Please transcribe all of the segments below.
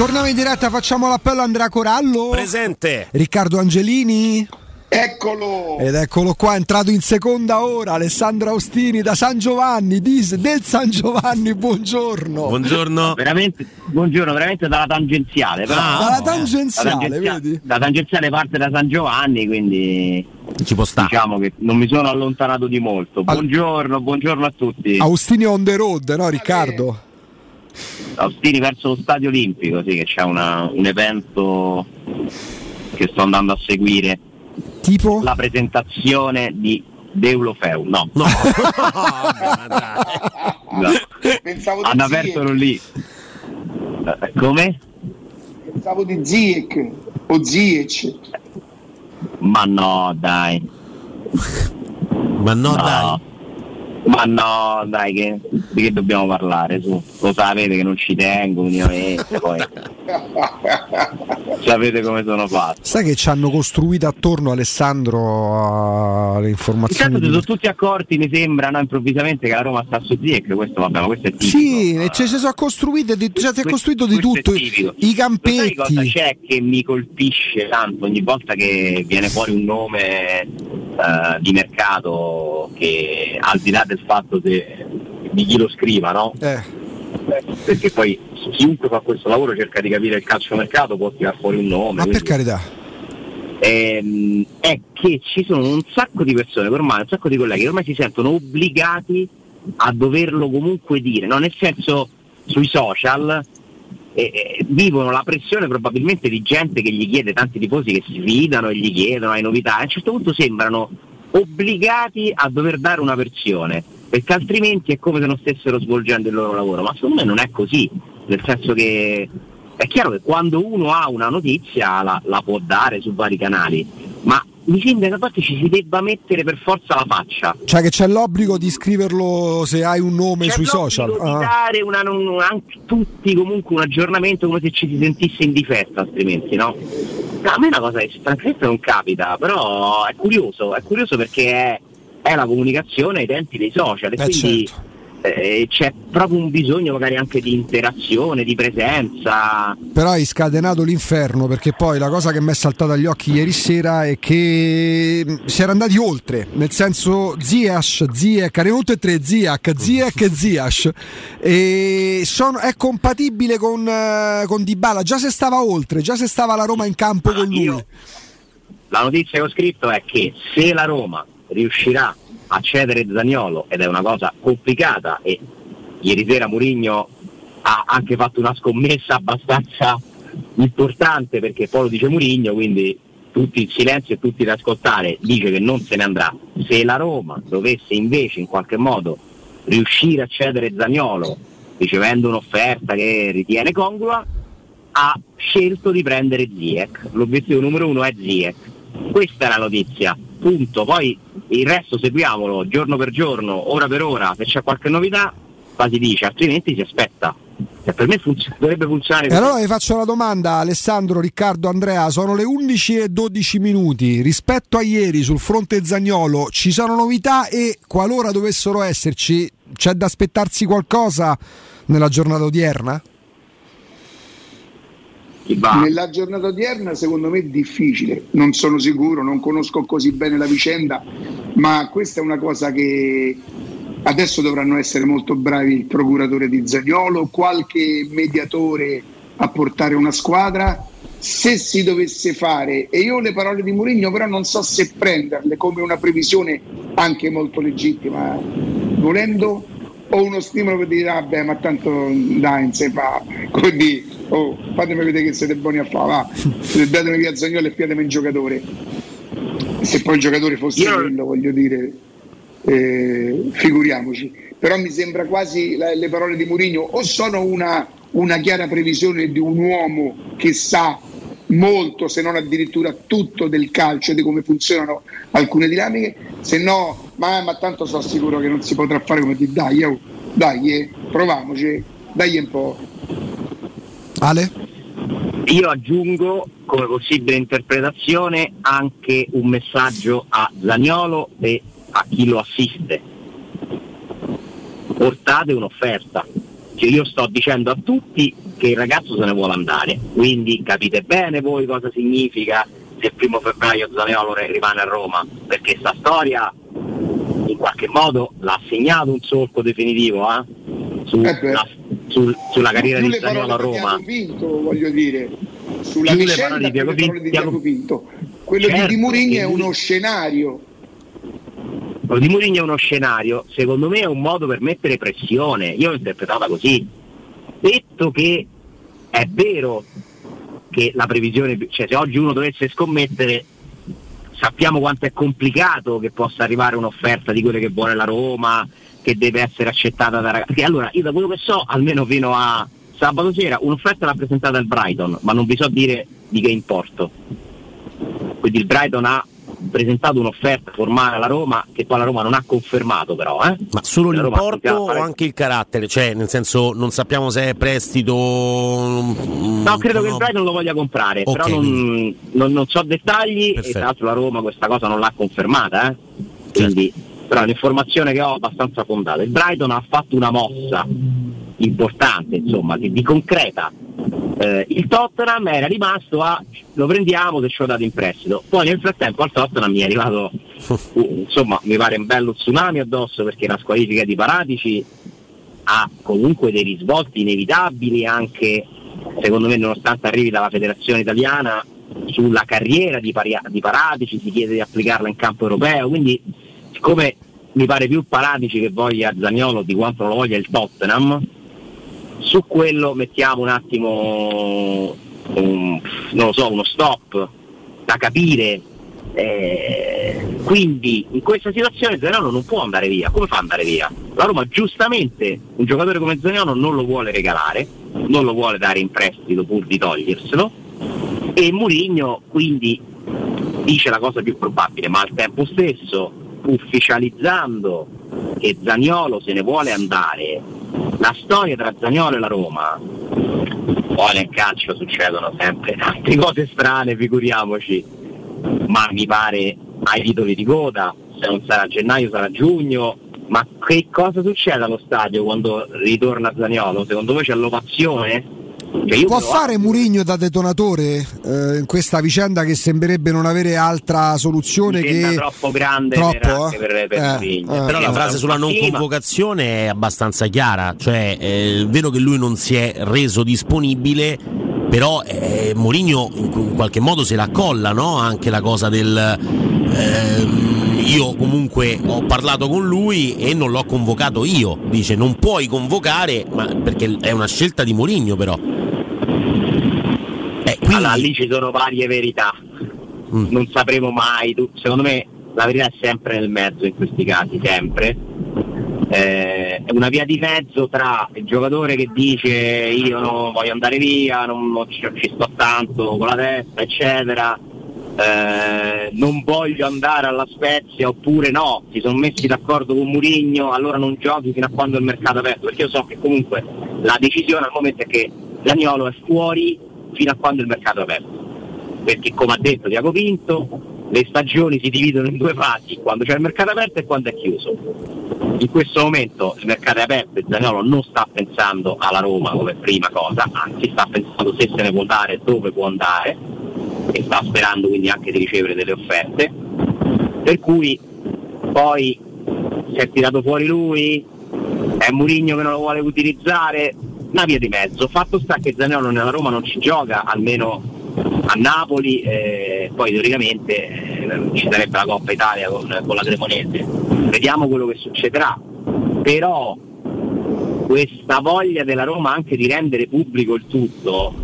Torniamo in diretta, facciamo l'appello a Andrea Corallo. Presente. Riccardo Angelini. Eccolo! Ed eccolo qua, è entrato in seconda ora Alessandro Austini da San Giovanni, di, del San Giovanni, buongiorno. Buongiorno. Veramente, buongiorno, veramente dalla tangenziale. Però, Ah, dalla tangenziale, la tangenziale, vedi? la tangenziale parte da San Giovanni, quindi Ci può stare. diciamo che non mi sono allontanato di molto. Buongiorno, buongiorno a tutti. Austini on the road, no Riccardo? Austini verso lo Stadio Olimpico, sì, che c'è una- un evento che sto andando a seguire. Tipo? La presentazione di Deulofeu. No, No. no. Pensavo di hanno aperto lì. Eh, Come? Pensavo di Ziyech o Ziyech. Ma no, dai. Ma no, No. dai. Ma no, dai, che, di che dobbiamo parlare? Su? Lo sapete che non ci tengo, minimamente, poi sapete come sono fatto. Sai che ci hanno costruito attorno Alessandro alle informazioni? Intanto si di- sono tutti accorti, mi sembra, no, improvvisamente che la Roma sta su Ziyech, questo vabbè, ma questo è tipico. Sì, e ci si sono costruite di, cioè, si è costruito di tutto, i Lo sai cosa campetti. c'è che mi colpisce tanto ogni volta che viene fuori un nome eh, di mercato che al di là del fatto se- di chi lo scriva, no? Eh, Perché poi chiunque fa questo lavoro cerca di capire il calciomercato, può tirare fuori un nome. ma per quindi- carità. ehm, è che ci sono un sacco di persone ormai, un sacco di colleghi che ormai si sentono obbligati a doverlo comunque dire, no? nel senso sui social eh, eh, vivono la pressione probabilmente di gente che gli chiede, tanti tifosi che si fidano e gli chiedono le novità, a un certo punto sembrano obbligati a dover dare una versione, perché altrimenti è come se non stessero svolgendo il loro lavoro, ma secondo me non è così, nel senso che è chiaro che quando uno ha una notizia la, la può dare su vari canali, ma mi sembra che a parte ci si debba mettere per forza la faccia. Cioè che c'è l'obbligo di scriverlo se hai un nome C'è sui social. di Ah. dare una, un- anche tutti comunque un aggiornamento come se ci si sentisse in difesa, altrimenti no? No, A me è una cosa che francamente non capita, però è curioso, è curioso perché è, è la comunicazione ai tempi dei social e Eh, quindi certo. Eh, c'è proprio un bisogno magari anche di interazione, di presenza. Però hai scatenato l'inferno perché poi la cosa che mi è saltata agli occhi ieri sera è che mh, si era andati oltre, nel senso Ziash, Ziek, erano tutte e tre Ziak, Ziek e Ziash e sono- è compatibile con, eh, con Dybala, già se stava oltre, già se stava la Roma in campo con lui. Io- La notizia che ho scritto è che se la Roma riuscirà a cedere Zaniolo, ed è una cosa complicata, e ieri sera Mourinho ha anche fatto una scommessa abbastanza importante perché poi lo dice Mourinho, quindi tutti in silenzio e tutti ad ascoltare, dice che non se ne andrà. Se la Roma dovesse invece in qualche modo riuscire a cedere Zaniolo ricevendo un'offerta che ritiene congrua, ha scelto di prendere Ziek. L'obiettivo numero uno è Ziek. Questa è la notizia, punto. Poi il resto seguiamolo giorno per giorno, ora per ora, se c'è qualche novità, la si dice, altrimenti si aspetta. Cioè, per me funziona- dovrebbe funzionare E allora vi faccio la domanda, Alessandro, Riccardo, Andrea, sono le 11 e 12 minuti, rispetto a ieri sul fronte Zagnolo ci sono novità e qualora dovessero esserci c'è da aspettarsi qualcosa nella giornata odierna? Nella giornata odierna secondo me è difficile, non sono sicuro, non conosco così bene la vicenda, ma questa è una cosa che adesso dovranno essere molto bravi il procuratore di Zagnolo, qualche mediatore a portare una squadra. Se si dovesse fare, e io le parole di Mourinho però non so se prenderle come una previsione anche molto legittima, volendo o uno stimolo per dire vabbè ma tanto dai si fa quindi oh, fatemi vedere che siete buoni a fare va. Datemi via Zagnolo e fiatemi un giocatore. Se poi il giocatore fosse Io- quello voglio dire eh, figuriamoci. Però mi sembra quasi la- le parole di Mourinho o sono una, una chiara previsione di un uomo che sa molto se non addirittura tutto del calcio e di come funzionano alcune dinamiche? Se no ma, ma tanto sono sicuro che non si potrà fare come di dai. Oh, dai eh, proviamoci dai un po' Ale? Io aggiungo come possibile interpretazione anche un messaggio a Zaniolo e a chi lo assiste. Portate un'offerta. Cioè io sto dicendo a tutti che il ragazzo se ne vuole andare. Quindi capite bene voi cosa significa se il primo febbraio Zaniolo rimane a Roma, perché sta storia in qualche modo l'ha segnato un solco definitivo eh? Su, Eh sul- sulla carriera di Zaniolo a Roma. Pinto, voglio dire, sulla Più vicenda, di più le Tiago parole di Pinto. Pinto. Quello Certo, di Di Mourinho è uno scenario. Quello di Mourinho è uno scenario, secondo me è un modo per mettere pressione. Io l'ho interpretata così. Detto che è vero che la previsione, cioè se oggi uno dovesse scommettere, sappiamo quanto è complicato che possa arrivare un'offerta di quelle che vuole la Roma, che deve essere accettata da ragazzi. Perché allora io da quello che so, almeno fino a sabato sera, un'offerta l'ha presentata il Brighton, ma non vi so dire di che importo. Quindi il Brighton ha presentato un'offerta formale alla Roma che poi la Roma non ha confermato però. Eh? Ma solo La l'importo o anche il carattere? Cioè, nel senso, non sappiamo se è prestito. mm, No, credo che il no. Brighton lo voglia comprare, Ok, però non, non, non so dettagli Perfetto. e tra l'altro la Roma questa cosa non l'ha confermata. Eh? Quindi, però è un'informazione che ho abbastanza fondata. Il Brighton ha fatto una mossa importante, insomma, di, di concreta. Eh, il Tottenham era rimasto a lo prendiamo se ce lo date in prestito. Poi nel frattempo al Tottenham mi è arrivato uh, insomma mi pare un bello tsunami addosso perché la squalifica di Paratici ha comunque dei risvolti inevitabili anche secondo me nonostante arrivi dalla federazione italiana sulla carriera di, Paria- di Paratici si chiede di applicarla in campo europeo quindi siccome mi pare più Paratici che voglia Zagnolo di quanto lo voglia il Tottenham su quello mettiamo un attimo un- non lo so, uno stop da capire. Eh, quindi in questa situazione Zaniolo non può andare via. Come fa ad andare via? la Roma giustamente un giocatore come Zaniolo non lo vuole regalare non lo vuole dare in prestito pur di toglierselo. E Mourinho quindi dice la cosa più probabile ma al tempo stesso ufficializzando che Zaniolo se ne vuole andare la storia tra Zaniolo e la Roma poi nel calcio succedono sempre tante cose strane figuriamoci ma mi pare ai titoli di coda se non sarà gennaio sarà giugno ma che cosa succede allo stadio quando ritorna Zaniolo? secondo voi c'è l'ovazione? Cioè io Può fare a- Murigno da detonatore eh, in questa vicenda che sembrerebbe non avere altra soluzione che troppo grande Troppo, per, anche eh? per, per Eh, Mourinho. eh. Però la frase sulla non convocazione è abbastanza chiara, cioè è vero che lui non si è reso disponibile, però eh, Mourinho in, in qualche modo se la colla, no? Anche la cosa del ehm, io comunque ho parlato con lui e non l'ho convocato io, dice non puoi convocare, ma perché è una scelta di Mourinho però. Eh, quindi, Allora, lì ci sono varie verità, Mm. non sapremo mai, tu- secondo me la verità è sempre nel mezzo in questi casi, sempre. Eh, è una via di mezzo tra il giocatore che dice io non voglio andare via, non, non ci, ci sto tanto con la testa, eccetera, eh, non voglio andare alla Spezia oppure no, si sono messi d'accordo con Murigno, allora non giochi fino a quando il mercato è aperto, perché io so che comunque la decisione al momento è che Daniolo è fuori fino a quando il mercato è aperto perché come ha detto Diaco Pinto le stagioni si dividono in due fasi, quando c'è il mercato aperto e quando è chiuso. In questo momento il mercato è aperto e Zaniolo non sta pensando alla Roma come prima cosa, anzi sta pensando se se ne può andare, dove può andare e sta sperando quindi anche di ricevere delle offerte. Per cui poi si è tirato fuori lui, è Murigno che non lo vuole utilizzare, una via di mezzo. Fatto sta che Zaniolo nella Roma non ci gioca, almeno a Napoli, eh, poi teoricamente eh, ci sarebbe la Coppa Italia con, con la Cremonese. Vediamo quello che succederà. Però questa voglia della Roma anche di rendere pubblico il tutto,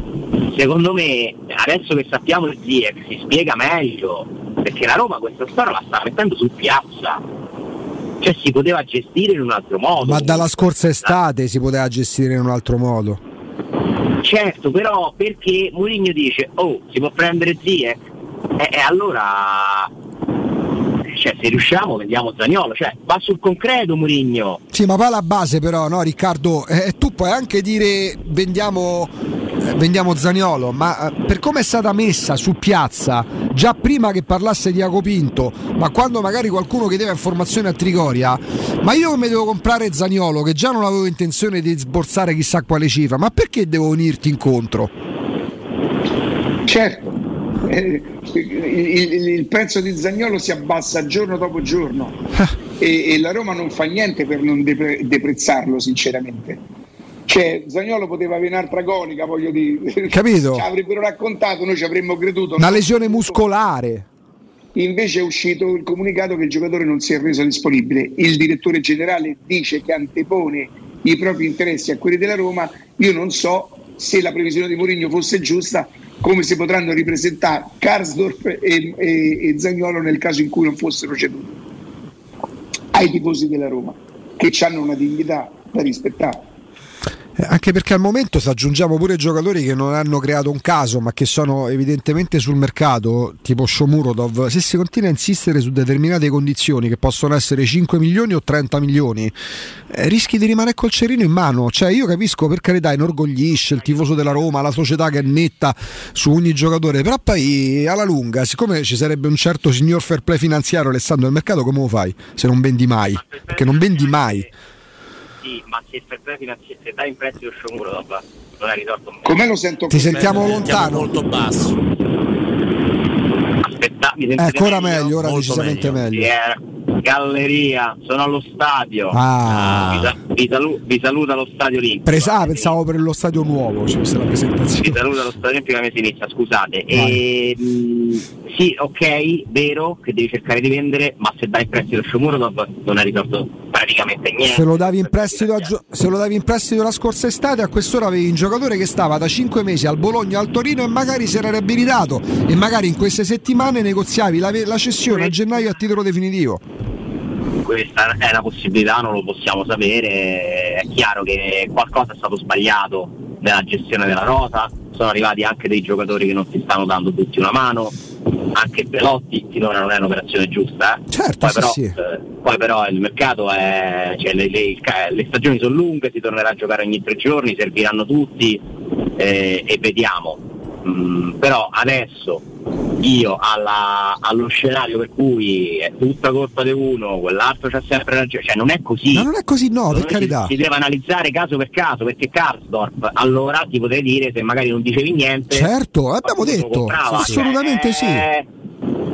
secondo me adesso che sappiamo il Ziyech si spiega meglio, perché la Roma questa storia la sta mettendo su piazza. Cioè si poteva gestire in un altro modo. ma dalla scorsa estate si poteva gestire in un altro modo. Certo, però perché Mourinho dice, oh, si può prendere Ziyech? E, e allora, cioè, se riusciamo vendiamo Zagnolo, cioè, va sul concreto Mourinho. Sì, ma poi alla base però, no Riccardo, eh, tu puoi anche dire vendiamo vendiamo Zaniolo, ma eh, per come è stata messa su piazza, già prima che parlasse di Agopinto, ma quando magari qualcuno chiedeva informazioni a Trigoria, ma io come devo comprare Zaniolo, che già non avevo intenzione di sborsare chissà quale cifra, ma perché devo venirti incontro? Certo, eh, il, il, il, prezzo di Zagnolo si abbassa giorno dopo giorno e, e, la Roma non fa niente per non depre, deprezzarlo sinceramente. Cioè, Zagnolo poteva avere un'altra conica, voglio dire. Capito? Ci avrebbero raccontato, noi ci avremmo creduto. Una lesione muscolare. Invece è uscito il comunicato che il giocatore non si è reso disponibile. Il direttore generale dice che antepone i propri interessi a quelli della Roma. Io non so se la previsione di Mourinho fosse giusta, come si potranno ripresentare Karsdorp e, e, e Zagnolo nel caso in cui non fossero ceduti ai tifosi della Roma, che hanno una dignità da rispettare. Eh, anche perché al momento se aggiungiamo pure giocatori che non hanno creato un caso ma che sono evidentemente sul mercato, tipo Shomurodov, se si continua a insistere su determinate condizioni che possono essere 5 milioni o 30 milioni, eh, rischi di rimanere col cerino in mano. Cioè io capisco per carità inorgoglisce il tifoso della Roma, la società che è netta su ogni giocatore, però poi alla lunga, siccome ci sarebbe un certo signor fair play finanziario Alessandro nel mercato, come lo fai se non vendi mai? Perché non vendi mai sì, ma se dai in prestito Sciomuro dopo non hai risolto Come lo sento? Ti sentiamo lontano. molto basso. Aspetta, mi eh, ancora meglio, meglio ora decisamente meglio. meglio. Galleria, sono allo stadio. Ah. Vi, vi, salu- vi, saluta lo stadio Olimpico. Presa- ah, pensavo per lo stadio nuovo, cioè, la presentazione. Vi saluta lo stadio Olimpico a mese inizia, scusate. E, mh, sì, ok, vero che devi cercare di vendere, ma se dai in prestito Shomurodov non hai risolto praticamente niente. Se lo davi in prestito, gio- se lo davi in prestito la scorsa estate, a quest'ora avevi un giocatore che stava da 5 mesi al Bologna al Torino e magari si era riabilitato e magari in queste settimane negoziavi la, la cessione a gennaio a titolo definitivo questa è una possibilità, non lo possiamo sapere, è chiaro che qualcosa è stato sbagliato nella gestione della rosa, sono arrivati anche dei giocatori che non si stanno dando tutti una mano, anche Pelotti finora non è un'operazione giusta, eh. certo, poi, sì, però, sì. Eh, poi, però, il mercato è, cioè le, le, le, stagioni sono lunghe, si tornerà a giocare ogni tre giorni, serviranno tutti eh, e vediamo. Mm, però adesso io alla, allo scenario per cui è tutta colpa di uno, quell'altro c'ha sempre ragione, cioè non è così. Ma non è così, no, per carità. Si, deve analizzare caso per caso, perché Karsdorp allora ti potrei dire se magari non dicevi niente. Certo, abbiamo detto, assolutamente cioè, sì.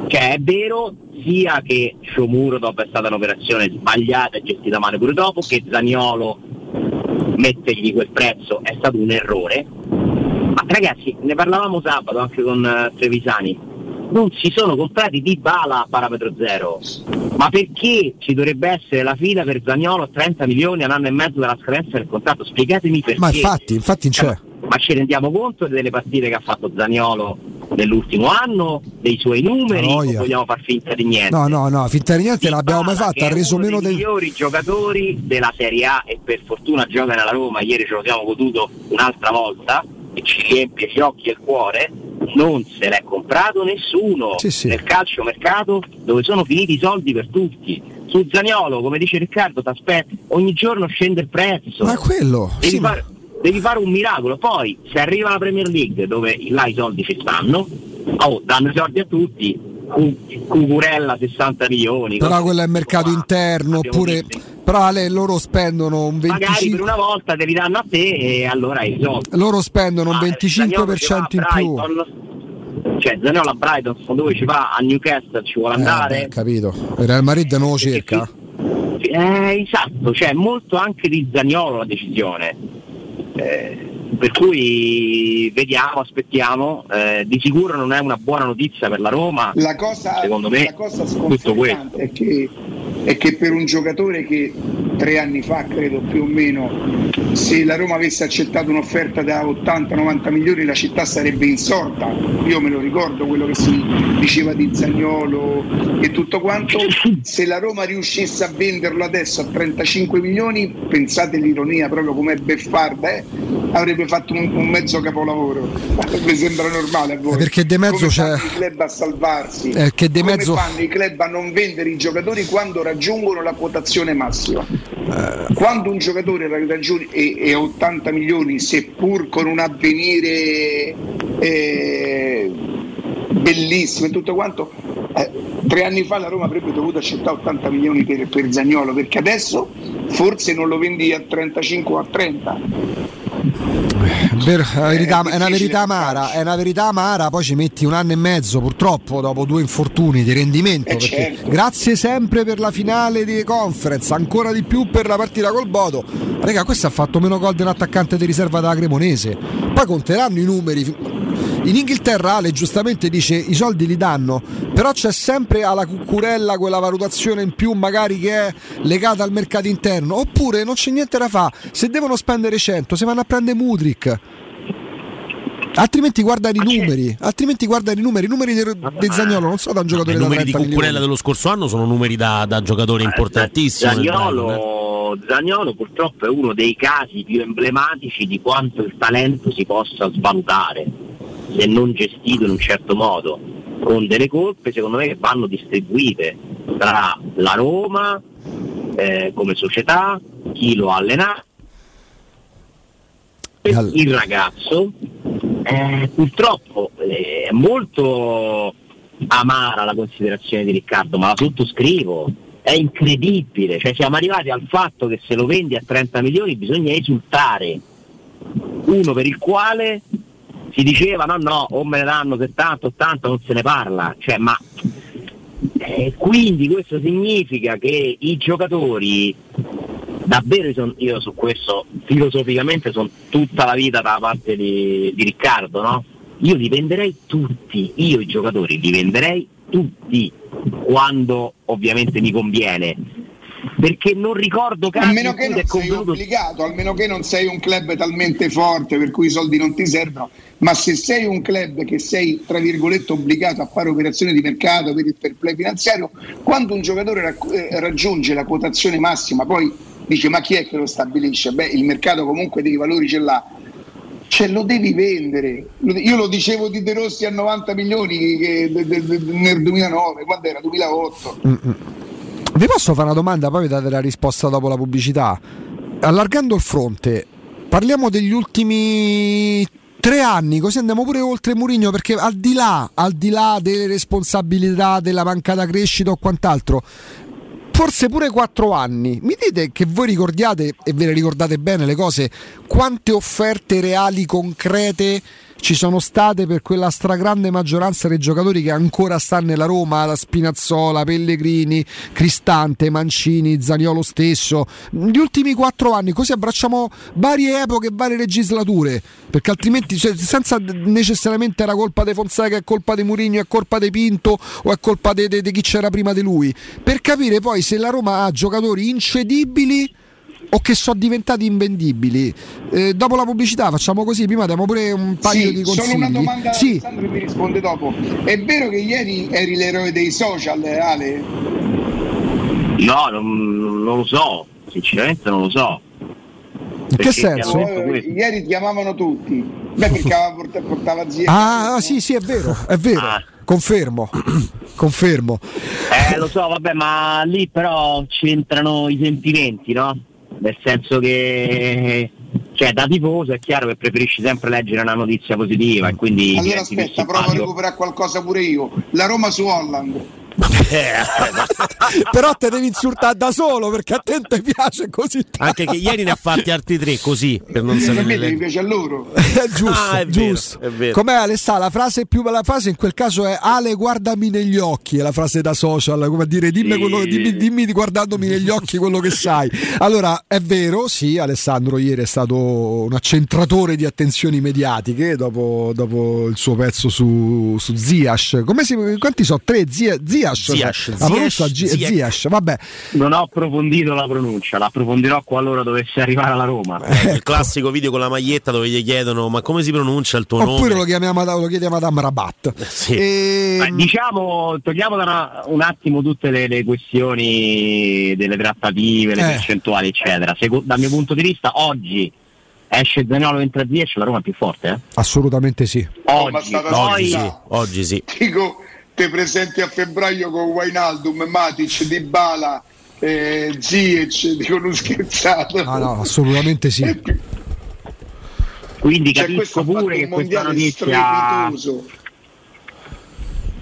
Cioè è vero sia che Shomurodov è stata un'operazione sbagliata e gestita male pure dopo, che Zaniolo mettergli quel prezzo è stato un errore. Ma ragazzi, ne parlavamo sabato anche con uh, Trevisani non si sono comprati di bala a parametro zero. Ma perché ci dovrebbe essere la fila per Zagnolo a 30 milioni a un anno e mezzo dalla scadenza del contratto? Spiegatemi perché. Ma infatti, infatti c'è. Ma ci rendiamo conto delle partite che ha fatto Zagnolo nell'ultimo anno, dei suoi numeri, o vogliamo far finta di niente? No, no, no, finta di niente l'abbiamo mai fatta, ha reso meno dei migliori giocatori della Serie A e per fortuna gioca nella Roma, ieri ce lo siamo goduto un'altra volta e ci riempie gli occhi e il cuore non se l'è comprato nessuno sì, sì. nel calcio mercato dove sono finiti i soldi per tutti. Su Zaniolo, come dice Riccardo, t'aspetti, ogni giorno scende il prezzo. Ma quello. Devi, sì, fare, ma... devi, fare, un miracolo. Poi se arriva la Premier League dove là i soldi ci stanno, oh, danno i soldi a tutti, Cucurella 60 milioni. Però quello è mercato qua, interno, oppure però Ale, loro spendono un 25 magari per una volta te li danno a te e allora hai risolto. Loro spendono un 25% in più. Cioè Zaniolo a Brighton dove ci va a Newcastle ci vuole andare. Eh, beh, capito. Il Real Madrid non lo cerca. Eh, esatto, cioè molto anche di Zaniolo la decisione. Eh, per cui vediamo, aspettiamo, eh, di sicuro non è una buona notizia per la Roma. La cosa, secondo me, la cosa sconcertante è che, è che per un giocatore che tre anni fa, credo più o meno, se la Roma avesse accettato un'offerta da 80-90 milioni la città sarebbe insorta. Io me lo ricordo quello che si diceva di Zagnolo e tutto quanto. Se la Roma riuscisse a venderlo adesso a 35 milioni, pensate l'ironia proprio come beffarda, eh? avrebbe fatto un, un, mezzo capolavoro. Mi sembra normale a voi. Perché de mezzo come c'è. i club a salvarsi. Eh, che de come mezzo... fanno i club a non vendere i giocatori quando raggiungono la quotazione massima? Quando un giocatore ragione e, e 80 milioni, seppur con un avvenire eh, bellissimo e tutto quanto, eh, tre anni fa la Roma avrebbe dovuto accettare 80 milioni per, per Zagnolo perché adesso forse non lo vendi a 35 o a 30 Ver- è, verità, è, una verità amara, è una verità amara, poi ci metti un anno e mezzo purtroppo dopo due infortuni di rendimento. Eh certo. Grazie sempre per la finale di conference, ancora di più per la partita col Bodo. Raga, questo ha fatto meno gol dell'attaccante di riserva della Cremonese. Poi conteranno i numeri. In Inghilterra Ale giustamente dice i soldi li danno, però c'è sempre alla cucurella quella valutazione in più magari che è legata al mercato interno, oppure non c'è niente da fare, se devono spendere 100 se vanno a prendere Mudrik. Altrimenti guardano i numeri, altrimenti guardano i numeri, i numeri di Zagnolo non sono da un giocatore I da numeri di 30 Cucurella dello scorso anno sono numeri da, da giocatore importantissimo. Brighton, eh. Zagnolo, Zagnolo purtroppo è uno dei casi più emblematici di quanto il talento si possa svalutare se non gestito in un certo modo, con delle colpe secondo me che vanno distribuite tra la Roma eh, come società, chi lo ha allenato, al- il ragazzo. Eh, purtroppo eh, è molto amara la considerazione di Riccardo, ma la sottoscrivo. È incredibile, cioè siamo arrivati al fatto che se lo vendi a 30 milioni bisogna esultare. Uno per il quale si diceva no no, o me ne danno 70, 80, non se ne parla. Cioè, ma eh, quindi questo significa che i giocatori davvero son- io su questo filosoficamente sono tutta la vita dalla parte di, di Riccardo, no? Io li venderei tutti, io i giocatori li venderei tutti quando ovviamente mi conviene. Perché non ricordo A casi meno che non sei convenuto obbligato, almeno che non sei un club talmente forte per cui i soldi non ti servono, ma se sei un club che sei tra virgolette obbligato a fare operazioni di mercato per il fair play finanziario, quando un giocatore racc- eh, raggiunge la quotazione massima, poi dice ma chi è che lo stabilisce? Beh, il mercato comunque dei valori ce l'ha. Cioè lo devi vendere. Io lo dicevo di De Rossi a 90 milioni che- de- de- de- nel 2009, quando era 2008. Vi posso fare una domanda, poi vi date la risposta dopo la pubblicità. Allargando il fronte, parliamo degli ultimi tre anni, così andiamo pure oltre Murigno, perché al di là, al di là delle responsabilità, della mancata crescita o quant'altro, forse pure quattro anni. Mi dite che voi ricordiate, e ve le ricordate bene le cose, quante offerte reali, concrete ci sono state per quella stragrande maggioranza dei giocatori che ancora stanno nella Roma, la Spinazzola, Pellegrini, Cristante, Mancini, Zaniolo stesso, gli ultimi quattro anni, così abbracciamo varie epoche, varie legislature, perché altrimenti cioè, senza necessariamente era colpa di Fonseca, è colpa di Murigno, è colpa di Pinto o è colpa di chi c'era prima di lui, per capire poi se la Roma ha giocatori incedibili o che sono diventati invendibili. Eh, dopo la pubblicità facciamo così, prima diamo pure un paio Sì, di consigli. solo una domanda Sì, Alessandro mi risponde dopo. È vero che ieri eri l'eroe dei social, Ale? No, non, non lo so, sinceramente non lo so. in che senso? Eh, ieri ti chiamavano tutti. Beh, perché portava zia. Ah, ah, sì, sì, è vero, è vero. Ah. Confermo, confermo. Eh, lo so, vabbè, ma lì però c'entrano i sentimenti, no? Nel senso che, cioè, da tifoso è chiaro che preferisci sempre leggere una notizia positiva e quindi. Allora aspetta, provo a recuperare qualcosa pure io. La Roma su Holland. Però te devi insultare da solo perché a te ti piace così tanto. Anche che ieri ne ha fatti altri tre così per non sapere. Le- piace a loro. È giusto, Ah, è vero, giusto. è vero. Com'è Alessà? La frase più bella frase in quel caso è Ale guardami negli occhi, è la frase da social, come a dire dimmi, Sì. quello, dimmi, dimmi guardandomi negli occhi quello che sai. Allora, è vero, sì, Alessandro ieri è stato un accentratore di attenzioni mediatiche dopo, dopo il suo pezzo su, su Ziash. Come si, quanti sono? Tre? Zia, Ziash? Gi- Ziyech. Ziash, vabbè. Non ho approfondito la pronuncia, la approfondirò qualora dovesse arrivare alla Roma. Eh, il classico video con la maglietta dove gli chiedono ma come si pronuncia il tuo Oppure nome? lo, chiamiamo, lo chiediamo ad Amrabat. Sì. E- Beh, diciamo, togliamo da una- un attimo tutte le, le questioni delle trattative, le Eh. percentuali, eccetera. Seco- dal mio punto di vista, oggi esce Zaniolo entra a 10, la Roma è più forte. Eh? Assolutamente sì. Oh, Oggi, Oggi poi, sì, oggi sì. Dico, te presenti a febbraio con Wainaldum, Matic, Dybala, eh, Ziec, dico non scherzato. Ah no, assolutamente sì. Quindi cioè, capisco pure che questa notizia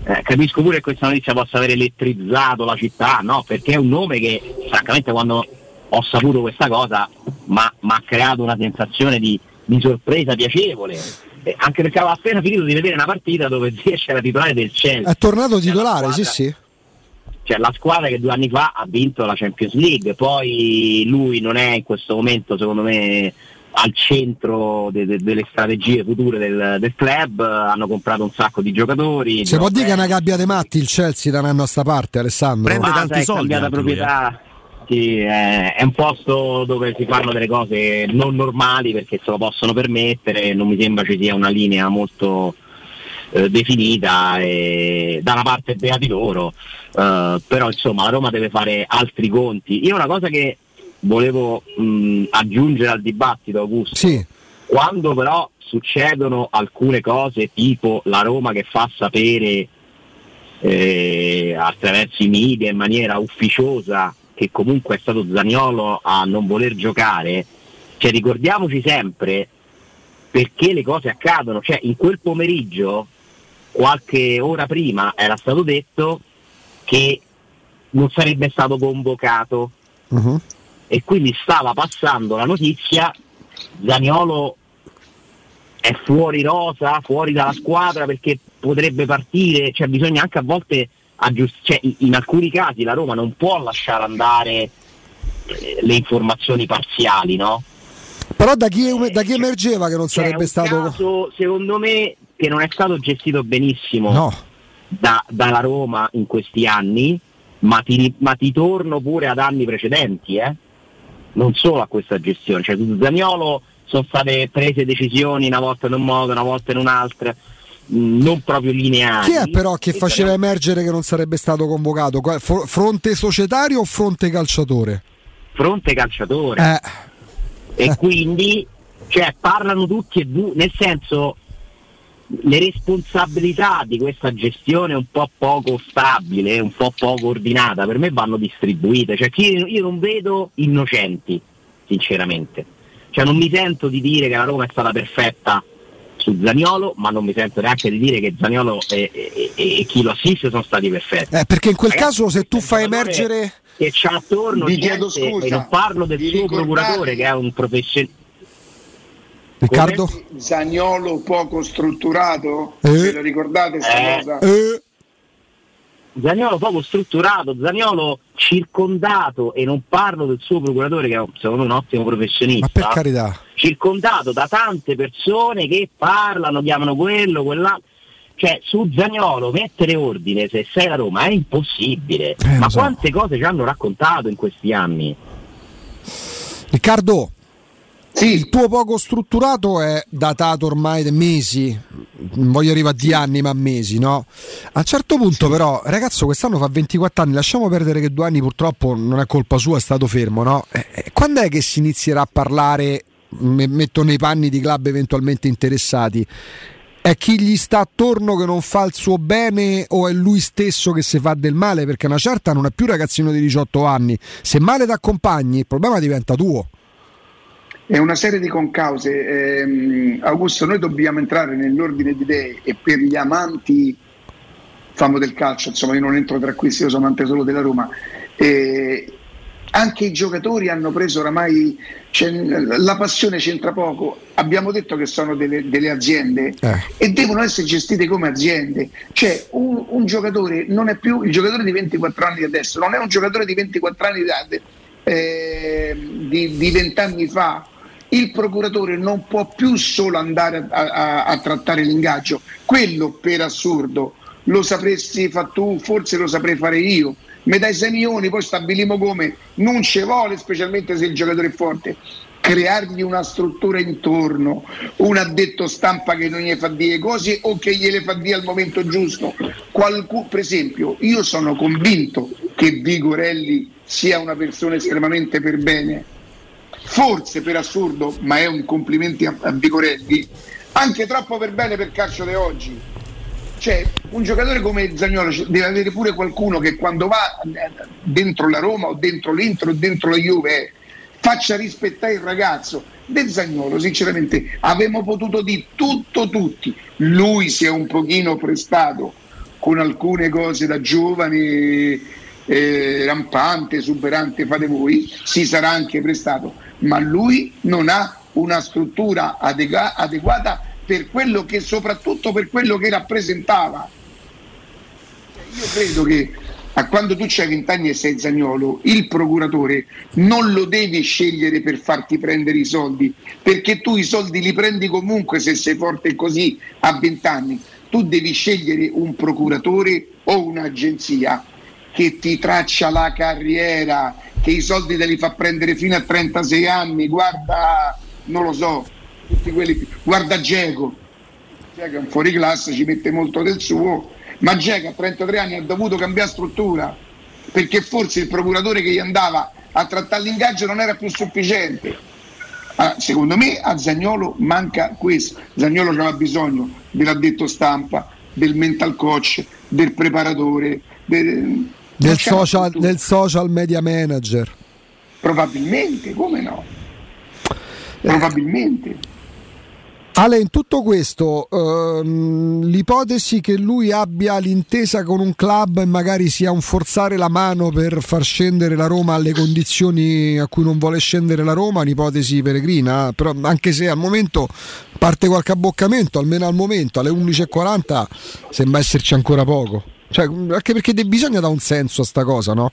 eh, capisco pure che questa notizia possa aver elettrizzato la città, no? Perché è un nome che francamente quando ho saputo questa cosa mi ha creato una sensazione di, di sorpresa piacevole. Eh, anche perché avevo appena finito di vedere una partita dove Ziyech era titolare del Chelsea. È tornato titolare, sì sì. Cioè la squadra che due anni fa ha vinto la Champions League, poi lui non è in questo momento secondo me al centro de- de- delle strategie future del-, del, club, hanno comprato un sacco di giocatori. Si può dire che è una gabbia dei matti il Chelsea da un anno a sta parte, Alessandro? Prende tanti soldi. cambiata proprietà. Sì, è, è, un posto dove si fanno delle cose non normali perché se lo possono permettere, non mi sembra ci sia una linea molto eh, definita e da una parte beati loro, eh, però insomma la Roma deve fare altri conti. Io una cosa che volevo mh, aggiungere al dibattito, Augusto. Sì. Quando però succedono alcune cose tipo la Roma che fa sapere eh, attraverso i media in maniera ufficiosa che comunque è stato Zaniolo a non voler giocare, cioè ricordiamoci sempre perché le cose accadono, cioè in quel pomeriggio, qualche ora prima, era stato detto che non sarebbe stato convocato. Uh-huh e quindi stava passando la notizia Zaniolo è fuori rosa, fuori dalla squadra perché potrebbe partire, cioè bisogna anche a volte aggiustare, cioè, in alcuni casi la Roma non può lasciare andare eh, le informazioni parziali, no? Però da chi, da chi emergeva che non sarebbe stato... Caso, secondo me che non è stato gestito benissimo no. da, dalla Roma in questi anni, ma ti, ma ti torno pure ad anni precedenti, eh? non solo a questa gestione, cioè su Zaniolo sono state prese decisioni una volta in un modo, una volta in un'altra, mm, non proprio lineari. Chi è però che faceva emergere che non sarebbe stato convocato? Fronte societario o fronte calciatore? Fronte calciatore. Eh. E eh. quindi cioè, parlano tutti e due, nel senso le responsabilità di questa gestione un po' poco stabile, un po' poco ordinata, per me vanno distribuite. Cioè, io, io non vedo innocenti, sinceramente. Cioè, non mi sento di dire che la Roma è stata perfetta su Zaniolo, ma non mi sento neanche di dire che Zaniolo e, e, e chi lo assiste sono stati perfetti. Eh, perché in quel Ragazzi, caso se tu fai emergere... Che c'ha attorno gente, scusa, e non parlo del suo procuratore che è un professionista Riccardo? Zagnolo poco strutturato? Eh. Se lo ricordate questa eh. cosa? Eh. Zagnolo poco strutturato, Zagnolo circondato, e non parlo del suo procuratore che è secondo me un ottimo professionista, Ma per carità. Circondato da tante persone che parlano, chiamano quello, quell'altro. Cioè, su Zagnolo mettere ordine se sei la Roma è impossibile. Eh, Ma so. quante cose ci hanno raccontato in questi anni? Riccardo, sì. Il tuo poco strutturato è datato ormai da mesi, non voglio arrivare a di anni, ma mesi, no? A un certo punto, sì. però, ragazzo, quest'anno fa 24 anni, lasciamo perdere che due anni purtroppo non è colpa sua, è stato fermo, no? Eh, eh, quando è che si inizierà a parlare? Metto nei panni di club eventualmente interessati. È chi gli sta attorno che non fa il suo bene o è lui stesso che si fa del male? Perché una certa non è più ragazzino di 18 anni. Se male ti accompagni, il problema diventa tuo. È una serie di concause. Eh, Augusto, noi dobbiamo entrare nell'ordine di idee e per gli amanti famo del calcio, insomma io non entro tra questi, io sono amante solo della Roma. Eh, anche i giocatori hanno preso oramai la passione c'entra poco abbiamo detto che sono delle, delle aziende eh. e devono essere gestite come aziende cioè un, un, giocatore non è più il giocatore di 24 anni adesso non è un giocatore di 24 anni eh, di, di 20 anni fa il procuratore non può più solo andare a, a, a trattare l'ingaggio, quello per assurdo lo sapresti fare tu, forse lo saprei fare io. Me dai 6 milioni, poi stabilimo come, non ci vuole, specialmente se il giocatore è forte. Creargli una struttura intorno, un addetto stampa che non gli fa dire cose o che gliele fa dire al momento giusto. Qualcuno, per esempio, io sono convinto che Vigorelli sia una persona estremamente per bene forse per assurdo, ma è un complimento a, a Vigorelli, anche troppo per bene per calcio di oggi. Cioè, un giocatore come Zagnolo deve avere pure qualcuno che quando va eh, dentro la Roma o dentro l'Intro o dentro la Juve faccia rispettare il ragazzo. Del Zagnolo, sinceramente, avremmo potuto di tutto tutti. Lui si è un pochino prestato con alcune cose da giovane, eh, rampante, esuberante, fate voi, si sarà anche prestato, ma lui non ha una struttura adega- adeguata per quello che, soprattutto per quello che rappresentava. Io credo che a quando tu c'hai 20 anni e sei Zagnolo, il procuratore non lo devi scegliere per farti prendere i soldi, perché tu i soldi li prendi comunque se sei forte così a 20 anni. Tu devi scegliere un procuratore o un'agenzia che ti traccia la carriera, che i soldi te li fa prendere fino a 36 anni. Guarda, non lo so, tutti quelli. Guarda Geco, Geco è un fuori classe, ci mette molto del suo, ma Geco a 33 anni ha dovuto cambiare struttura perché forse il procuratore che gli andava a trattare l'ingaggio non era più sufficiente. Ah, secondo me a Zagnolo manca questo. Zagnolo aveva bisogno dell'addetto stampa, del mental coach, del preparatore, del, del, social, del social media manager. Probabilmente, come no? Probabilmente. Ale, in tutto questo, ehm, l'ipotesi che lui abbia l'intesa con un club e magari sia un forzare la mano per far scendere la Roma alle condizioni a cui non vuole scendere la Roma, un'ipotesi peregrina, però anche se al momento parte qualche abboccamento, almeno al momento, alle 11.40 sembra esserci ancora poco. Cioè, anche perché bisogna dare un senso a sta cosa, no?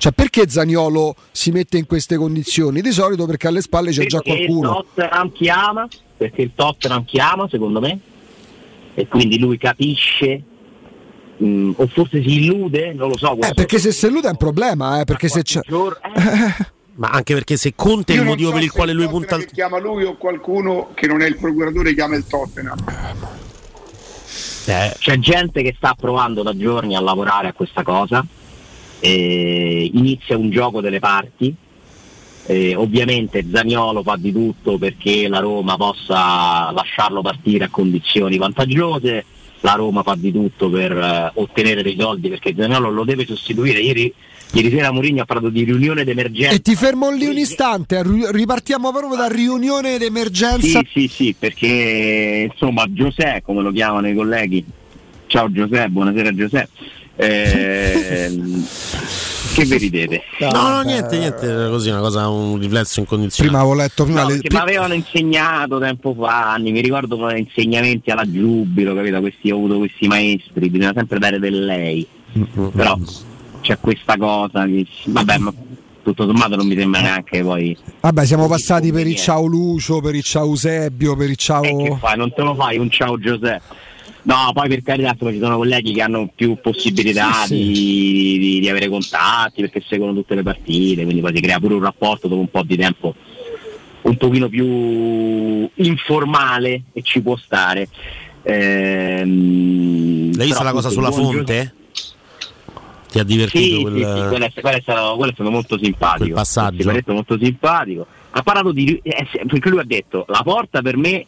Cioè, perché Zaniolo si mette in queste condizioni? Di solito perché alle spalle c'è perché già qualcuno. Il Tottenham chiama, perché il Tottenham chiama, secondo me, e quindi lui capisce. mh, o forse si illude, non lo so. Eh, perché se si illude è un problema, eh, perché se c'è... Gior- eh, Ma anche perché se Conte è il motivo so per il quale lui Tottenham punta al che chiama lui o qualcuno che non è il procuratore chiama il Tottenham. Eh, C'è gente che sta provando da giorni a lavorare a questa cosa, eh, inizia un gioco delle parti, eh, ovviamente Zaniolo fa di tutto perché la Roma possa lasciarlo partire a condizioni vantaggiose, la Roma fa di tutto per eh, ottenere dei soldi perché Zaniolo lo deve sostituire. Ieri, ieri sera Mourinho ha parlato di riunione d'emergenza. E ti fermo lì un istante, ri- ripartiamo proprio da riunione d'emergenza. Sì, sì, sì, perché insomma Giuseppe, come lo chiamano i colleghi, ciao Giuseppe, buonasera Giuseppe, Ehm, che vi ridete? no, no, niente, niente, così una cosa, un riflesso in condizione. Prima avevo letto prima No, le- mi avevano insegnato tempo fa, anni, mi ricordo come insegnamenti alla giubilo, capito? Questi, ho avuto questi maestri, bisogna sempre dare del lei, però c'è questa cosa che, vabbè, ma tutto sommato non mi sembra neanche poi... Vabbè, siamo passati per il ciao Lucio, per il ciao Eusebio, per il Eh, che ciao... fai? Non te lo fai un ciao Giuseppe? No, poi per carità ci sono colleghi che hanno più possibilità Sì, sì. Di, di- di avere contatti perché seguono tutte le partite, quindi poi si crea pure un rapporto dopo un po' di tempo un pochino più informale e ci può stare. Ehm, L'hai vista la cosa sulla il fonte? Ti ha Sì, divertito sì, quel... sì, quello, è, quello è stato, quello è stato molto simpatico. Quel passaggio. Sì, quello è stato molto simpatico. Ha parlato di. eh, sì, perché lui ha detto la porta per me.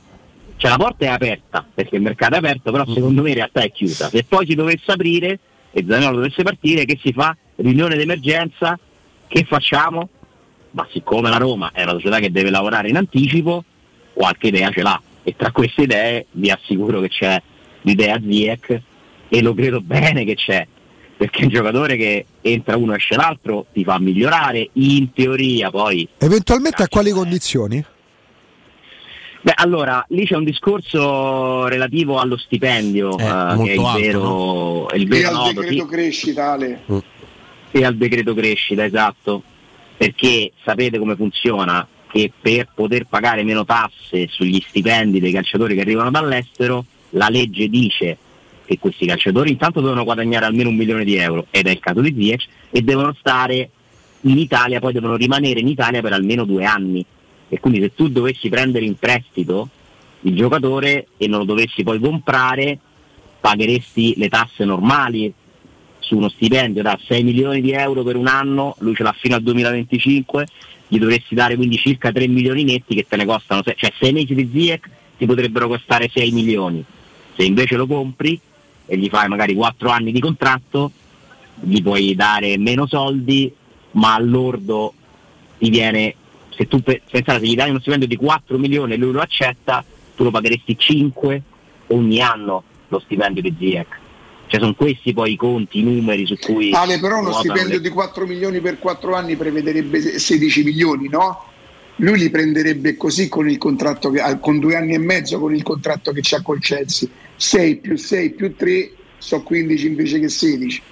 Cioè la porta è aperta perché il mercato è aperto, però Mm. secondo me in realtà è chiusa. Se poi si dovesse aprire e Zanello dovesse partire, che si fa? Riunione d'emergenza, che facciamo? Ma siccome la Roma è una società che deve lavorare in anticipo, qualche idea ce l'ha. E tra queste idee vi assicuro che c'è l'idea Ziek e lo credo bene che c'è perché è un giocatore che entra uno e esce l'altro ti fa migliorare in teoria poi Eventualmente a quali Eh. condizioni? Beh allora lì c'è un discorso relativo allo stipendio Eh, eh, che è il alto, vero, è il E vero al nodo decreto sì, crescita, Ale. e al decreto crescita esatto. Perché sapete come funziona? Che per poter pagare meno tasse sugli stipendi dei calciatori che arrivano dall'estero la legge dice che questi calciatori intanto devono guadagnare almeno un milione di euro ed è il caso di Ziyech e devono stare in Italia, poi devono rimanere in Italia per almeno due anni e quindi se tu dovessi prendere in prestito il giocatore e non lo dovessi poi comprare pagheresti le tasse normali su uno stipendio da 6 milioni di euro per un anno, lui ce l'ha fino al 2025, gli dovresti dare quindi circa 3 milioni netti che te ne costano, se- cioè 6 mesi di Ziek ti potrebbero costare 6 milioni, se invece lo compri e gli fai magari 4 anni di contratto, gli puoi dare meno soldi, ma all'ordo ti viene, se tu pensate, se gli dai uno stipendio di 4 milioni e lui lo accetta, tu lo pagheresti 5 ogni anno lo stipendio di Ziek. Cioè sono questi poi i conti, i numeri su cui... Ale, però uno stipendio le... di 4 milioni per 4 anni prevederebbe 16 milioni, no? Lui li prenderebbe così con il contratto che con due anni e mezzo con il contratto che c'ha col Chelsea. 6 più 6 più 3 sono 15 invece che 16.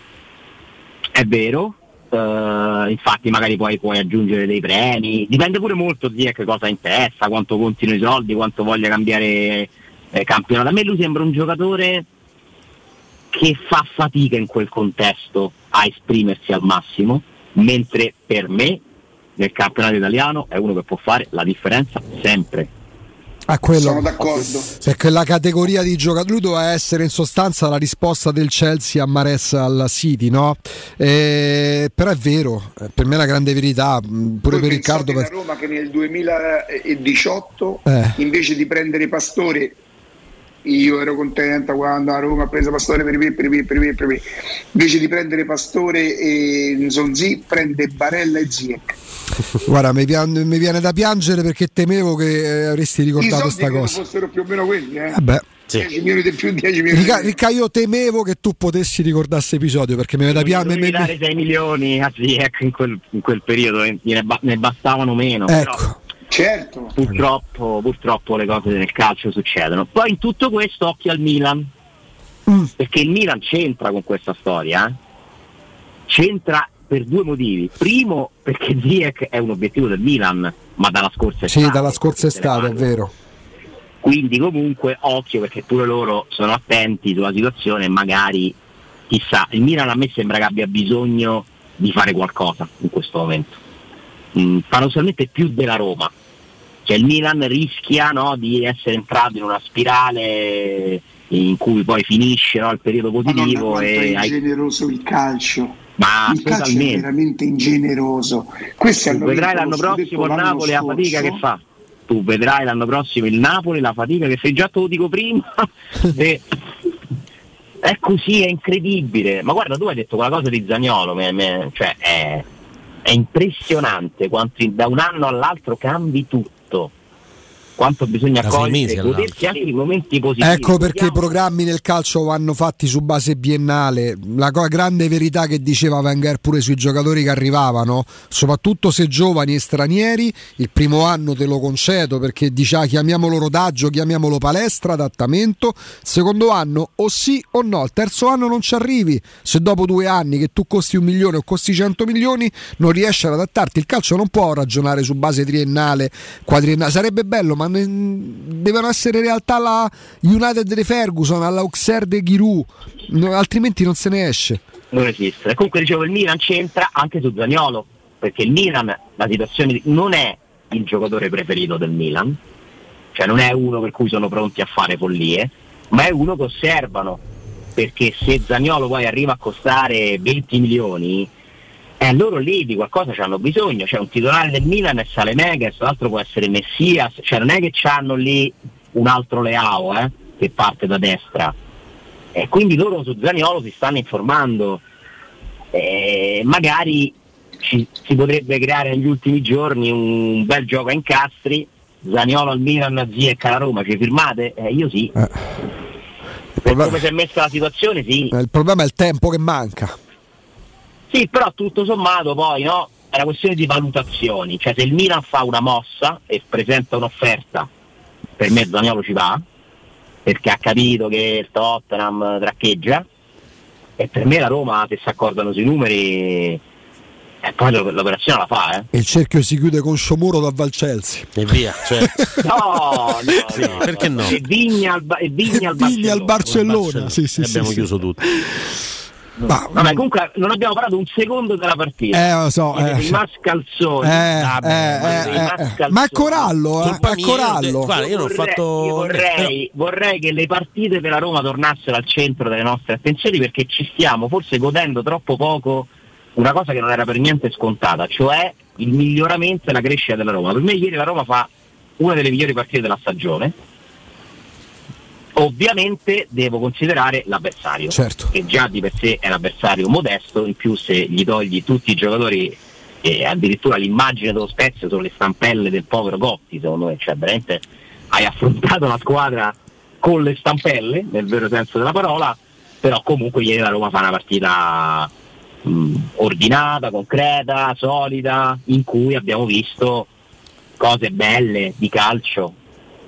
È vero, Uh, infatti magari poi puoi aggiungere dei premi, dipende pure molto di che cosa ha in testa, quanto contino i soldi, quanto voglia cambiare eh, campionato. A me lui sembra un giocatore che fa fatica in quel contesto a esprimersi al massimo, mentre per me nel campionato italiano è uno che può fare la differenza sempre. A quello, Sono d'accordo. È quella categoria di giocatori doveva essere in sostanza la risposta del Chelsea a Mares al City, no? Eh, però è vero, eh, per me è la grande verità, mm, pure Voi per Riccardo. Per... Roma che nel 2018 eh. invece di prendere Pastore io ero contenta quando a Roma ha preso Pastore per i per i per i per i invece di prendere Pastore e Nzonzi prende Barella e Ziek guarda mi, pian- mi, viene da piangere perché temevo che eh, avresti ricordato questa cosa fossero più o meno quelli eh. Vabbè. Sì. 10 milioni di più, 10 milioni Ricca, Ricca, io temevo che tu potessi ricordare questo episodio perché mi viene da piangere. Mi dare 6 milioni a Ziek in quel, in quel periodo, ne, ba- ne bastavano meno. Ecco. Però Certo. Purtroppo, purtroppo, le cose nel calcio succedono. Poi in tutto questo occhio al Milan, mm. perché il Milan c'entra con questa storia. Eh? C'entra per due motivi. Primo, perché Ziyech è un obiettivo del Milan, ma dalla scorsa estate. Sì, dalla scorsa estate, è vero. Quindi comunque occhio perché pure loro sono attenti sulla situazione e magari, chissà, il Milan a me sembra che abbia bisogno di fare qualcosa in questo momento. Mm, paradossalmente più della Roma cioè il Milan rischia no, di essere entrato in una spirale in cui poi finisce no, il periodo positivo. Madonna, e è ingeneroso il calcio. Ma il calcio è veramente ingeneroso. Questi tu vedrai l'anno prossimo il Napoli la fatica che fa. Tu vedrai l'anno prossimo il Napoli la fatica che fai, già te lo dico prima. e, è così, è incredibile. Ma guarda, tu hai detto quella cosa di Zagnolo, me, me, cioè è, è impressionante quanto da un anno all'altro cambi tutto quanto bisogna cogliere godersi anche i momenti positivi. Ecco perché i programmi nel calcio vanno fatti su base biennale. La grande verità che diceva Wenger pure sui giocatori che arrivavano, soprattutto se giovani e stranieri, il primo anno te lo concedo perché diciamo chiamiamolo rodaggio, chiamiamolo palestra, adattamento. Secondo anno o sì o no, il terzo anno non ci arrivi. Se dopo due anni che tu costi un milione o costi 100 milioni non riesci ad adattarti, il calcio non può ragionare su base triennale, quadriennale. Sarebbe bello, ma devono essere in realtà la United di Ferguson, alla Auxerre de Giroud, no, altrimenti non se ne esce. Non esiste. Comunque dicevo il Milan c'entra anche su Zagnolo, perché il Milan la situazione non è il giocatore preferito del Milan, cioè non è uno per cui sono pronti a fare follie, ma è uno che osservano, perché se Zagnolo poi arriva a costare 20 milioni, eh, loro lì di qualcosa hanno bisogno, cioè un titolare del Milan è Salemegas, l'altro può essere Messias, cioè non è che hanno lì un altro Leao eh, che parte da destra. E quindi loro su Zaniolo si stanno informando. Magari ci, si potrebbe creare negli ultimi giorni un bel gioco a incastri, Zaniolo al Milan, Zia e alla Roma, ci firmate? Eh, io sì. Eh. Per problema... come si è messa la situazione, sì. Eh, il problema è il tempo che manca. Sì, però tutto sommato poi no, è una questione di valutazioni, cioè se il Milan fa una mossa e presenta un'offerta, per me Zaniolo ci va, perché ha capito che il Tottenham traccheggia, e per me la Roma, se si accordano sui numeri, e poi l'operazione la fa, eh. E il cerchio si chiude con Sciomuro da Val Chelsea. E via, cioè. no, no, no, perché no? E Vigna al, e Vigna al Barcellona. Vigna al Barcellona. Barcellona. Sì, sì, e abbiamo sì, chiuso tutto. Ma, Vabbè, comunque non abbiamo parlato un secondo della partita. Eh, lo so. Eh, il mascalzone. Eh, ah, eh, eh, ma è Corallo, eh, è Corallo. Guarda, io, vorrei, fatto... io vorrei, vorrei, che le partite della Roma tornassero al centro delle nostre attenzioni perché ci stiamo forse godendo troppo poco una cosa che non era per niente scontata, cioè il miglioramento e la crescita della Roma. Per me ieri la Roma fa una delle migliori partite della stagione Ovviamente devo considerare l'avversario, certo. che già di per sé è un avversario modesto, in più se gli togli tutti i giocatori e addirittura l'immagine dello Spezia sono le stampelle del povero Gotti, secondo me, cioè veramente hai affrontato la squadra con le stampelle, nel vero senso della parola, però comunque ieri la Roma fa una partita mh, ordinata, concreta, solida, in cui abbiamo visto cose belle di calcio,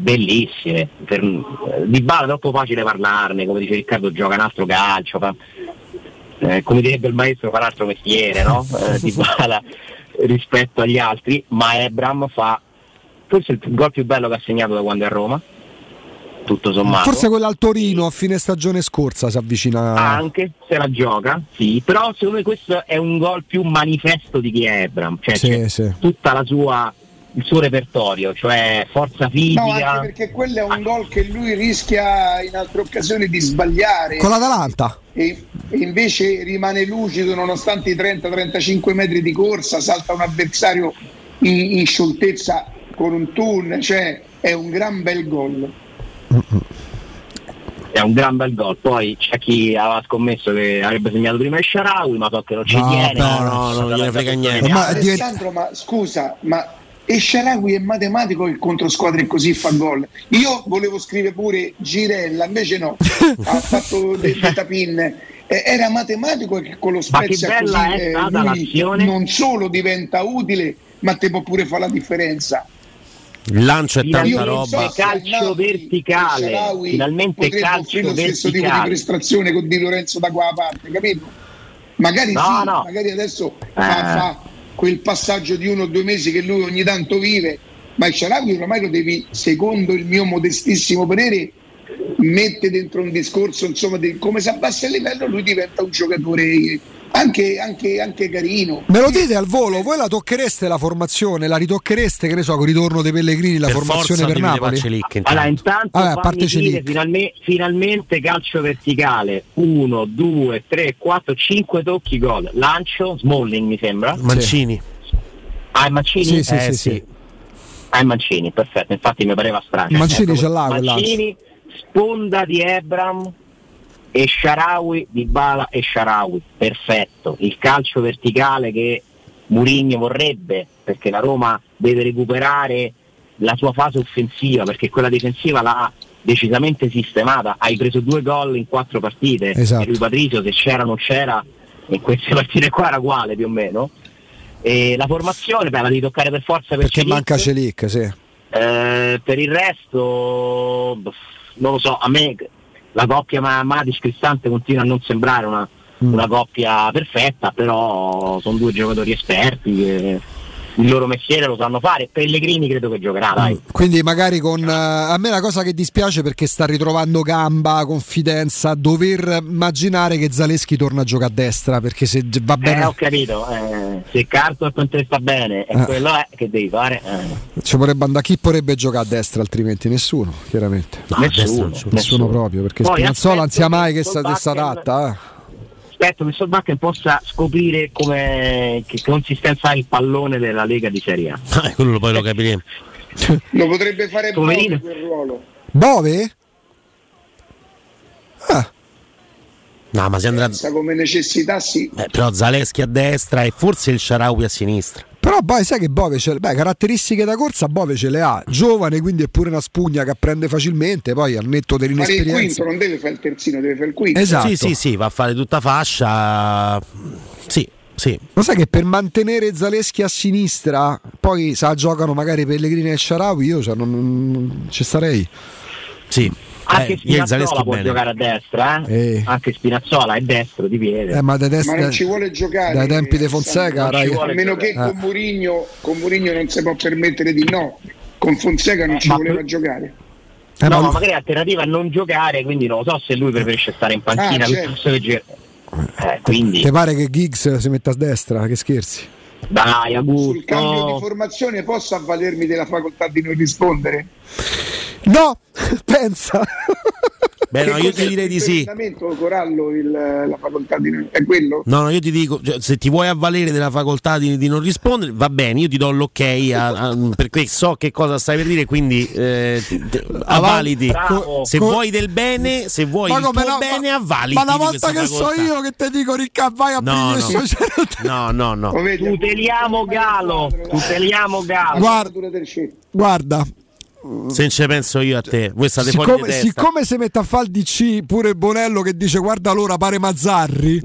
bellissime. Per, eh, di Bala è troppo facile parlarne, come dice Riccardo gioca un altro calcio, fa, eh, come direbbe il maestro fa un altro mestiere, no? Eh, di Bala rispetto agli altri, ma Ebram fa forse il gol più bello che ha segnato da quando è a Roma. Tutto sommato. Forse quello al Torino a fine stagione scorsa si avvicina. Anche se la gioca, sì, però secondo me questo è un gol più manifesto di chi è Ebram, cioè Sì, sì. tutta la sua il suo repertorio, cioè forza fisica. No, anche perché quello è un gol che lui rischia in altre occasioni di sbagliare. Con l'Atalanta. E, e invece rimane lucido nonostante i 30-35 metri di corsa, salta un avversario in, in scioltezza con un turn, cioè è un gran bel gol. È un gran bel gol. Poi c'è chi aveva scommesso che avrebbe segnato prima il Sharawi, ma so che non ci No, tiene. beh, no, non gliene frega niente. Ma Alessandro, ma scusa, ma e Sharawi è matematico che contro squadre così fa gol. Io volevo scrivere pure Girella, invece no, ha fatto dei tapin. Eh, Era matematico che con lo Spezia così eh, lui non solo diventa utile, ma te può pure fare la differenza. Il lancio è tanta roba. so Calcio Napoli, verticale, Sharawi finalmente potrebbe calcio offrire lo stesso tipo di verticale. prestazione con Di Lorenzo da qua parte, capito? Magari No, sì, no. magari adesso fa, Eh. fa quel passaggio di uno o due mesi che lui ogni tanto vive, ma il Sharawi ormai lo devi, secondo il mio modestissimo parere, mette dentro un discorso insomma di come si abbassa il livello lui diventa un giocatore anche, anche, anche carino Me lo dite al volo, voi la tocchereste la formazione, la ritocchereste, che ne so, con il ritorno dei Pellegrini, la per formazione per Napoli? intanto. Allora, intanto Vabbè, a fammi parte dire Celic. finalme- finalmente calcio verticale 1, 2, 3, 4, 5 tocchi gol lancio Smalling mi sembra Mancini. ah Mancini? Sì, sì, Eh, sì, sì. sì. ah Mancini perfetto infatti mi pareva strano Mancini Ecco, ce l'ha Mancini sponda di Ebram e Sharawi di Bala e Sharawi perfetto il calcio verticale che Murigno vorrebbe perché la Roma deve recuperare la sua fase offensiva perché quella difensiva l'ha decisamente sistemata hai preso due gol in quattro partite Esatto. e lui Patrizio se c'era o non c'era in queste partite qua era uguale più o meno e la formazione beh, la devi toccare per forza per Perché Celic. manca Celic, sì. Eh, per il resto, non lo so, a me la coppia Ma- Matic Cristante continua a non sembrare una, Mm. una coppia perfetta, però sono due giocatori esperti che il loro mestiere lo sanno fare. Pellegrini credo che giocherà, dai. Quindi magari con eh, a me la cosa che dispiace perché sta ritrovando gamba, confidenza, dover immaginare che Zaleschi torna a giocare a destra perché se va Eh, bene ho capito, eh, se Carton con te sta bene e Ah. quello è che devi fare. eh. ci vorrebbe andare chi vorrebbe giocare a destra altrimenti nessuno, chiaramente. No, Nessuno. Nessuno nessuno. proprio perché Poi Spinazzola non sia aspetto mai che si adatta. eh. Aspetto che Solbakken possa scoprire come, che consistenza ha il pallone della Lega di Serie A. Eh, quello poi lo capiremo. lo potrebbe fare Poverino. bene quel ruolo Bove? Ah, No, ma si andrà. Pensa come necessità sì Eh, però Zaleschi a destra e forse il Sharawi a sinistra. Però poi sai che Bove ce beh, caratteristiche da corsa Bove ce le ha, giovane quindi è pure una spugna che apprende facilmente, poi al netto ma il quinto dell'inesperienza. non deve fare il terzino deve fare il quinto Esatto. Sì, sì, sì, va a fare tutta fascia. Sì, sì. Lo sai che per mantenere Zaleschi a sinistra, poi sa giocano magari Pellegrini e Sharawi, io cioè, non, non- ci starei. sì. Anche Eh, Spinazzola può bene. giocare a destra, eh? Eh. anche Spinazzola è destro di piede. Eh, ma da destra, ma non ci vuole giocare dai tempi di Fonseca, Rai- vuole a meno che Eh. con Murigno con Murigno non si può permettere di no con Fonseca non Eh, ci ma voleva per- giocare eh, no, ma ma lui- magari alternativa a non giocare, quindi non lo so se lui preferisce stare in panchina Ah, certo. che giocare. Eh, quindi ti pare che Giggs si metta a destra? Che scherzi. dai, sul cambio di Augusto. formazione posso avvalermi della facoltà di non rispondere No, pensa. Beh, no, io ti direi di sì. Corallo, il, la facoltà di è quello? No, no, io ti dico, cioè, se ti vuoi avvalere della facoltà di, di, non rispondere, va bene, io ti do l'ok a, a, perché so che cosa stai per dire, quindi eh, avvalidi. Bravo. Se vuoi del bene, se vuoi il tuo no, bene, avvalidi. Ma una volta che facoltà. so io che ti dico ricca, vai a no, no. no, no, no. Tuteliamo Galo, tuteliamo Galo. Guarda, guarda se ci penso io a te, state siccome, siccome si mette a fare il DC pure Bonello che dice guarda l'ora pare Mazzarri,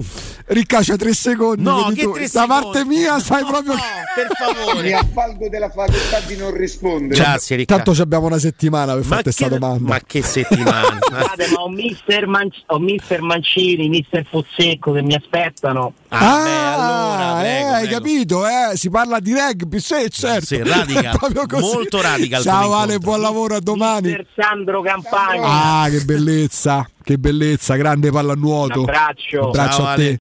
Ricca c'è tre secondi. No, che tu. tre da parte mia sai no, proprio. No, per favore. Mi avvalgo della facoltà di non rispondere. Grazie, Ricca. Tanto abbiamo una settimana per fare questa domanda. Ma che settimana? Guardate, ma ho mister, Man- ho mister Mancini, mister Fossecco che mi aspettano. Ah, ah beh, allora, prego, eh, hai capito? Eh? Si parla di rugby, sì, certo. Sì, radical, molto radical. Ciao Ale, buon lavoro a domani. Mister Sandro Campagna. Ah, che bellezza, che bellezza, grande pallanuoto. Un abbraccio. Un abbraccio Ciao, a te.